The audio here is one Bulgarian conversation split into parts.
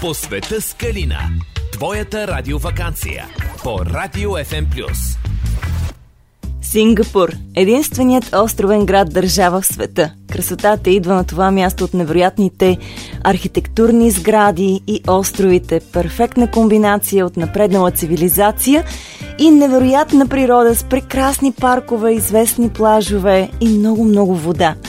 По света с Калина. Твоята радиовакансия. По Радио FM+. Сингапур – единственият островен град държава в света. Красотата идва на това място от невероятните архитектурни сгради и островите. Перфектна комбинация от напреднала цивилизация и невероятна природа с прекрасни паркове, известни плажове и много-много вода –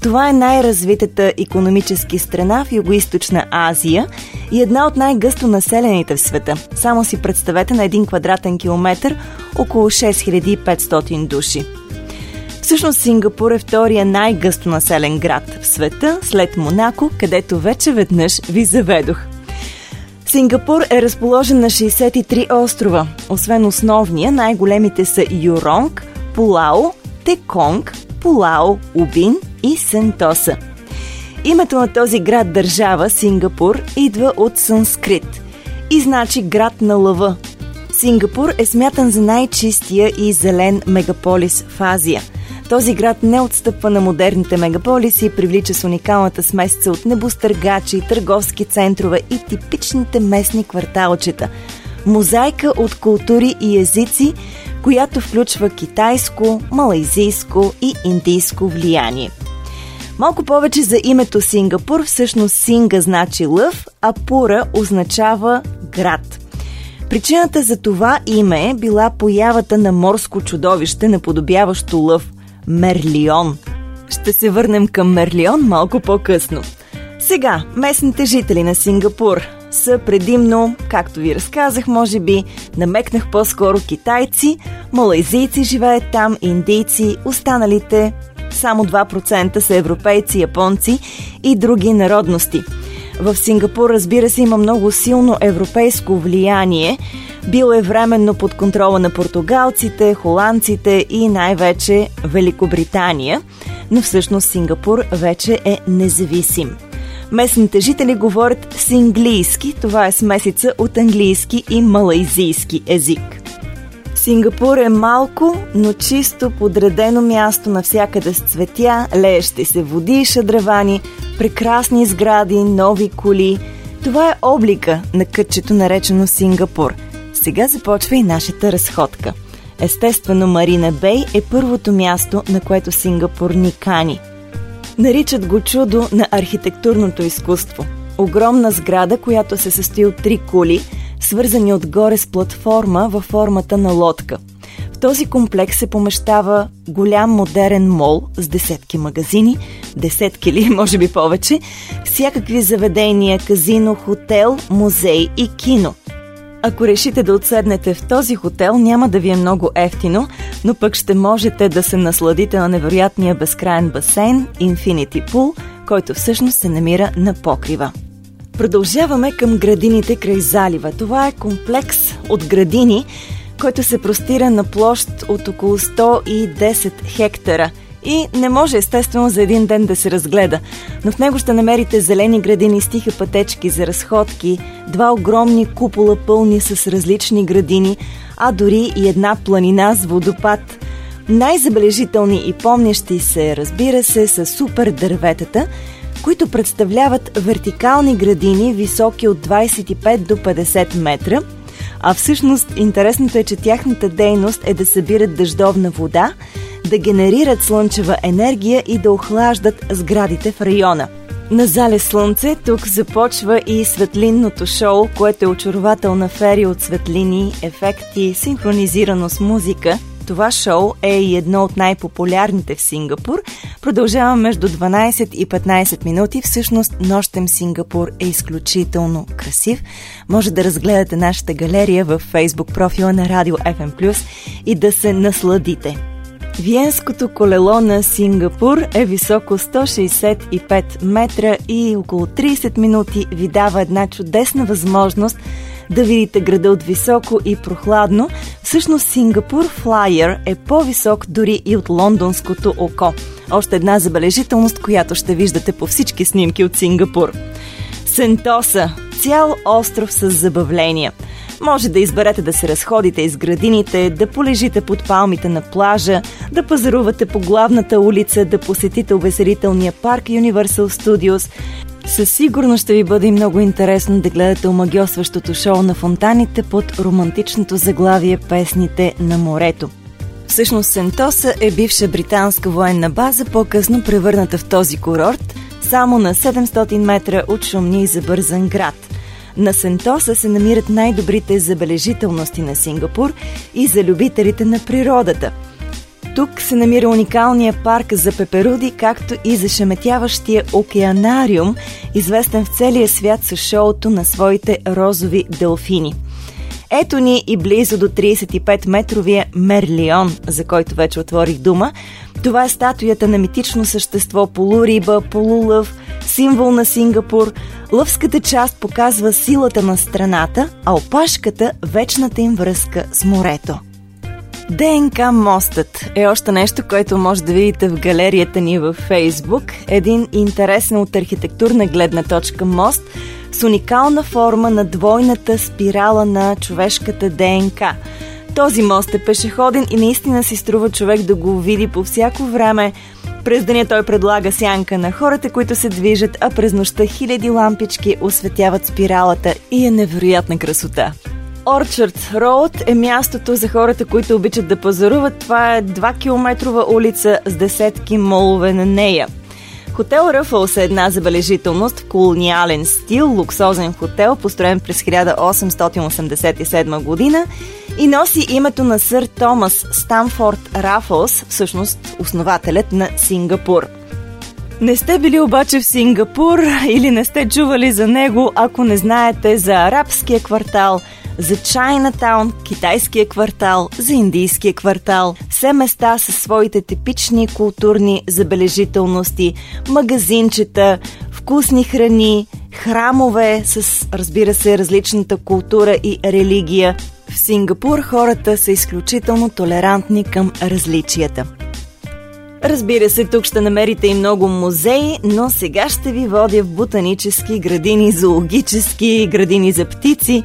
това е най-развитата економически страна в Юго-Источна Азия и една от най-гъсто населените в света. Само си представете на един квадратен километр около 6500 души. Всъщност Сингапур е втория най-гъсто населен град в света, след Монако, където вече веднъж ви заведох. Сингапур е разположен на 63 острова. Освен основния, най-големите са Юронг, Пулао, Теконг, Пулао, Убин и Сентоса. Името на този град-държава, Сингапур, идва от санскрит и значи град на лъва. Сингапур е смятан за най-чистия и зелен мегаполис в Азия. Този град не отстъпва на модерните мегаполиси и привлича с уникалната смесица от небостъргачи, търговски центрове и типичните местни кварталчета. Мозайка от култури и езици, която включва китайско, малайзийско и индийско влияние. Малко повече за името Сингапур. Всъщност Синга значи лъв, а Пура означава град. Причината за това име е била появата на морско чудовище, наподобяващо лъв – Мерлион. Ще се върнем към Мерлион малко по-късно. Сега, местните жители на Сингапур са предимно, както ви разказах, може би, намекнах по-скоро китайци, малайзийци живеят там, индийци, останалите само 2% са европейци, японци и други народности. В Сингапур, разбира се, има много силно европейско влияние. Бил е временно под контрола на португалците, холандците и най-вече Великобритания, но всъщност Сингапур вече е независим. Местните жители говорят синглийски, това е смесица от английски и малайзийски език. Сингапур е малко, но чисто подредено място навсякъде с цветя, леещи се води и шадравани, прекрасни сгради, нови коли. Това е облика на кътчето наречено Сингапур. Сега започва и нашата разходка. Естествено, Марина Бей е първото място, на което Сингапур ни кани. Наричат го чудо на архитектурното изкуство. Огромна сграда, която се състои от три кули – свързани отгоре с платформа във формата на лодка. В този комплекс се помещава голям модерен мол с десетки магазини, десетки или може би повече, всякакви заведения, казино, хотел, музей и кино. Ако решите да отседнете в този хотел, няма да ви е много ефтино, но пък ще можете да се насладите на невероятния безкрайен басейн Infinity Pool, който всъщност се намира на покрива. Продължаваме към градините край залива. Това е комплекс от градини, който се простира на площ от около 110 хектара и не може естествено за един ден да се разгледа. Но в него ще намерите зелени градини с тиха пътечки за разходки, два огромни купола пълни с различни градини, а дори и една планина с водопад – най-забележителни и помнящи се, разбира се, са супер дърветата, които представляват вертикални градини, високи от 25 до 50 метра, а всъщност интересното е, че тяхната дейност е да събират дъждовна вода, да генерират слънчева енергия и да охлаждат сградите в района. На зале Слънце тук започва и светлинното шоу, което е очарователна ферия от светлини, ефекти, синхронизирано с музика – това шоу е и едно от най-популярните в Сингапур. Продължава между 12 и 15 минути. Всъщност, нощем Сингапур е изключително красив. Може да разгледате нашата галерия в фейсбук профила на Радио FM+, и да се насладите. Виенското колело на Сингапур е високо 165 метра и около 30 минути ви дава една чудесна възможност да видите града от високо и прохладно. Всъщност Сингапур Флайер е по-висок дори и от лондонското око. Още една забележителност, която ще виждате по всички снимки от Сингапур. Сентоса – цял остров с забавления – може да изберете да се разходите из градините, да полежите под палмите на плажа, да пазарувате по главната улица, да посетите увеселителния парк Universal Studios Със сигурност ще ви бъде много интересно да гледате омагиосващото шоу на фонтаните под романтичното заглавие Песните на морето. Всъщност Сентоса е бивша британска военна база, по-късно превърната в този курорт, само на 700 метра от шумния и забързан град. На Сентоса се намират най-добрите забележителности на Сингапур и за любителите на природата – тук се намира уникалния парк за пеперуди, както и зашеметяващия океанариум, известен в целия свят с шоуто на своите розови делфини. Ето ни и близо до 35-метровия Мерлион, за който вече отворих дума. Това е статуята на митично същество полуриба, полулъв, символ на Сингапур. Лъвската част показва силата на страната, а опашката – вечната им връзка с морето. ДНК мостът е още нещо, което може да видите в галерията ни във Фейсбук. Един интересен от архитектурна гледна точка мост с уникална форма на двойната спирала на човешката ДНК. Този мост е пешеходен и наистина си струва човек да го види по всяко време. През деня той предлага сянка на хората, които се движат, а през нощта хиляди лампички осветяват спиралата и е невероятна красота. Orchard Road е мястото за хората, които обичат да пазаруват. Това е 2 километрова улица с десетки молове на нея. Хотел Ръфълс е една забележителност в колониален стил, луксозен хотел, построен през 1887 година и носи името на сър Томас Станфорд Рафълс, всъщност основателят на Сингапур. Не сте били обаче в Сингапур или не сте чували за него, ако не знаете за арабския квартал – за Чайнатаун, китайския квартал, за индийския квартал. Все места със своите типични културни забележителности, магазинчета, вкусни храни, храмове с, разбира се, различната култура и религия. В Сингапур хората са изключително толерантни към различията. Разбира се, тук ще намерите и много музеи, но сега ще ви водя в ботанически градини, зоологически градини за птици,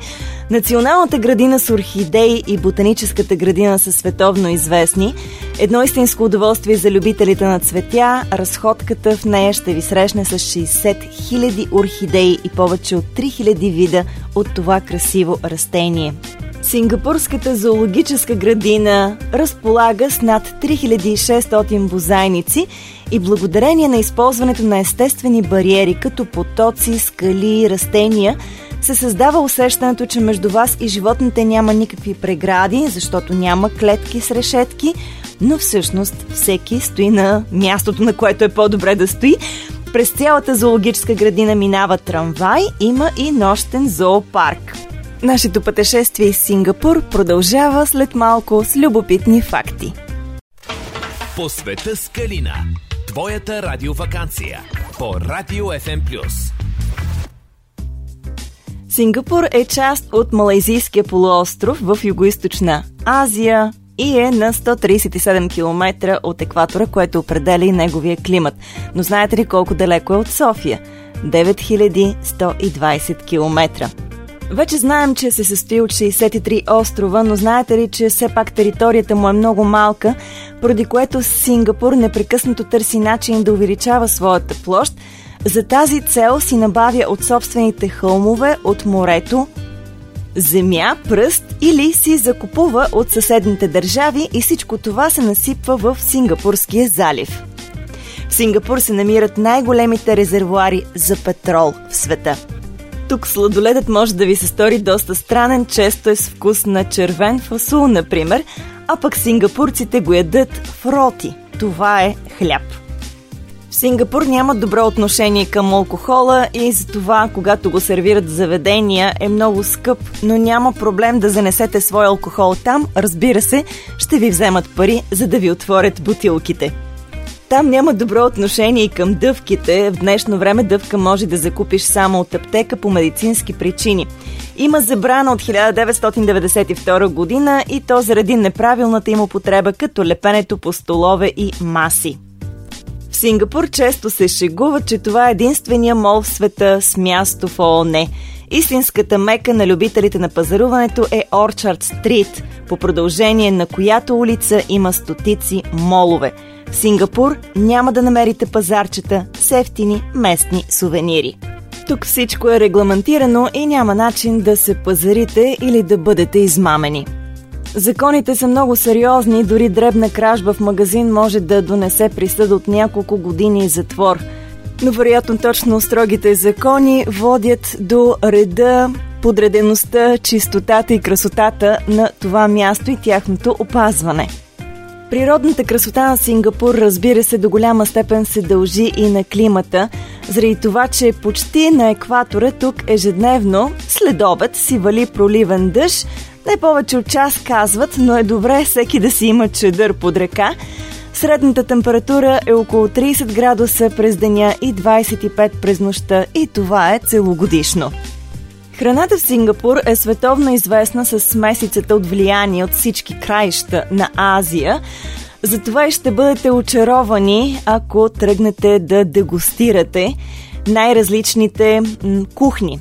Националната градина с орхидеи и ботаническата градина са световно известни. Едно истинско удоволствие за любителите на цветя. Разходката в нея ще ви срещне с 60 000 орхидеи и повече от 3000 вида от това красиво растение. Сингапурската зоологическа градина разполага с над 3600 бозайници и благодарение на използването на естествени бариери, като потоци, скали, растения, се създава усещането, че между вас и животните няма никакви прегради, защото няма клетки с решетки, но всъщност всеки стои на мястото, на което е по-добре да стои. През цялата зоологическа градина минава трамвай, има и нощен зоопарк. Нашето пътешествие из Сингапур продължава след малко с любопитни факти. По света с Калина. Твоята радиовакансия. По Радио FM+. Сингапур е част от Малайзийския полуостров в Юго-Источна Азия и е на 137 км от екватора, което определя и неговия климат. Но знаете ли колко далеко е от София? 9120 км. Вече знаем, че се състои от 63 острова, но знаете ли, че все пак територията му е много малка, поради което Сингапур непрекъснато търси начин да увеличава своята площ – за тази цел си набавя от собствените хълмове, от морето, земя, пръст или си закупува от съседните държави и всичко това се насипва в Сингапурския залив. В Сингапур се намират най-големите резервуари за петрол в света. Тук сладоледът може да ви се стори доста странен, често е с вкус на червен фасул, например, а пък сингапурците го ядат в роти. Това е хляб. В Сингапур нямат добро отношение към алкохола и затова, когато го сервират в заведения, е много скъп, но няма проблем да занесете свой алкохол там. Разбира се, ще ви вземат пари, за да ви отворят бутилките. Там няма добро отношение и към дъвките. В днешно време дъвка може да закупиш само от аптека по медицински причини. Има забрана от 1992 година и то заради неправилната им употреба, като лепенето по столове и маси. Сингапур често се шегува, че това е единствения мол в света с място в ООН. Истинската мека на любителите на пазаруването е Орчард Стрит, по продължение на която улица има стотици молове. В Сингапур няма да намерите пазарчета с ефтини местни сувенири. Тук всичко е регламентирано и няма начин да се пазарите или да бъдете измамени. Законите са много сериозни, дори дребна кражба в магазин може да донесе присъда от няколко години затвор. Но вероятно точно строгите закони водят до реда, подредеността, чистотата и красотата на това място и тяхното опазване. Природната красота на Сингапур, разбира се, до голяма степен се дължи и на климата, заради това, че почти на екватора тук ежедневно, след обед, си вали проливен дъжд, не повече от час казват, но е добре всеки да си има чедър под ръка. Средната температура е около 30 градуса през деня и 25 през нощта и това е целогодишно. Храната в Сингапур е световно известна с смесицата от влияние от всички краища на Азия. Затова и ще бъдете очаровани, ако тръгнете да дегустирате най-различните кухни.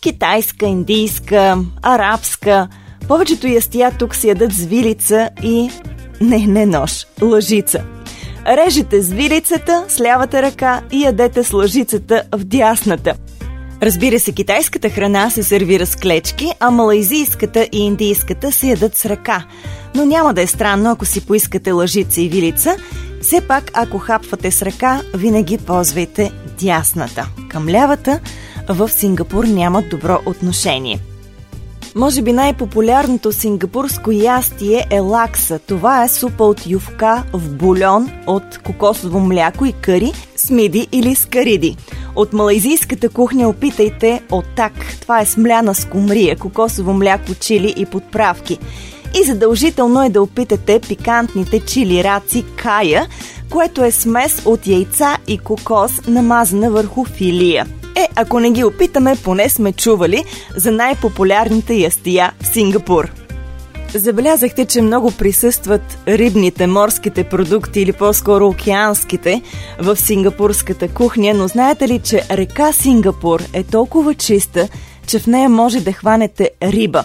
Китайска, индийска, арабска. Повечето ястия тук си ядат с вилица и... Не, не нож, лъжица. Режете с вилицата с лявата ръка и ядете с лъжицата в дясната – Разбира се, китайската храна се сервира с клечки, а малайзийската и индийската се ядат с ръка. Но няма да е странно, ако си поискате лъжица и вилица. Все пак, ако хапвате с ръка, винаги ползвайте дясната. Към лявата в Сингапур нямат добро отношение – може би най-популярното сингапурско ястие е лакса. Това е супа от ювка в бульон от кокосово мляко и къри, смиди или скариди. От малайзийската кухня опитайте отак. Това е смляна скумрия, кокосово мляко, чили и подправки. И задължително е да опитате пикантните чили раци кая, което е смес от яйца и кокос, намазана върху филия. Е, ако не ги опитаме, поне сме чували за най-популярните ястия в Сингапур. Забелязахте, че много присъстват рибните, морските продукти или по-скоро океанските в сингапурската кухня, но знаете ли, че река Сингапур е толкова чиста, че в нея може да хванете риба.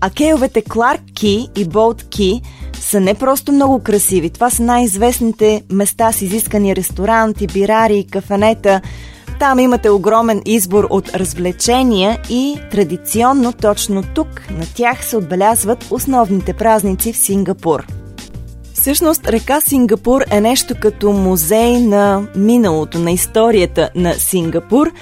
А кейовете Кларк Ки и Болт Ки са не просто много красиви. Това са най-известните места с изискани ресторанти, бирари, кафенета – там имате огромен избор от развлечения и традиционно точно тук на тях се отбелязват основните празници в Сингапур. Всъщност река Сингапур е нещо като музей на миналото, на историята на Сингапур.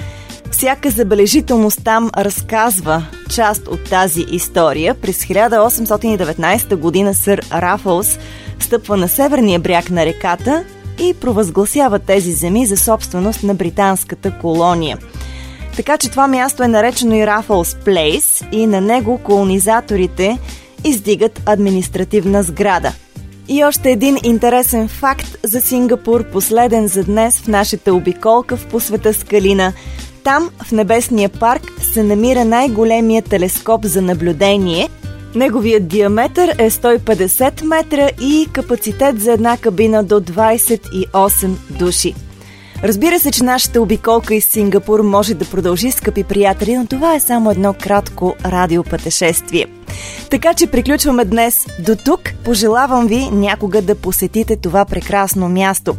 Всяка забележителност там разказва част от тази история. През 1819 година сър Рафълс стъпва на северния бряг на реката и провъзгласява тези земи за собственост на британската колония. Така че това място е наречено и Рафълс Плейс и на него колонизаторите издигат административна сграда. И още един интересен факт за Сингапур, последен за днес в нашата обиколка в посвета Скалина. Там, в Небесния парк, се намира най-големия телескоп за наблюдение – Неговият диаметър е 150 метра и капацитет за една кабина до 28 души. Разбира се, че нашата обиколка из Сингапур може да продължи, скъпи приятели, но това е само едно кратко радиопътешествие. Така че приключваме днес до тук. Пожелавам ви някога да посетите това прекрасно място.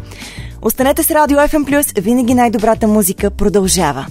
Останете с Радио FM+, винаги най-добрата музика продължава.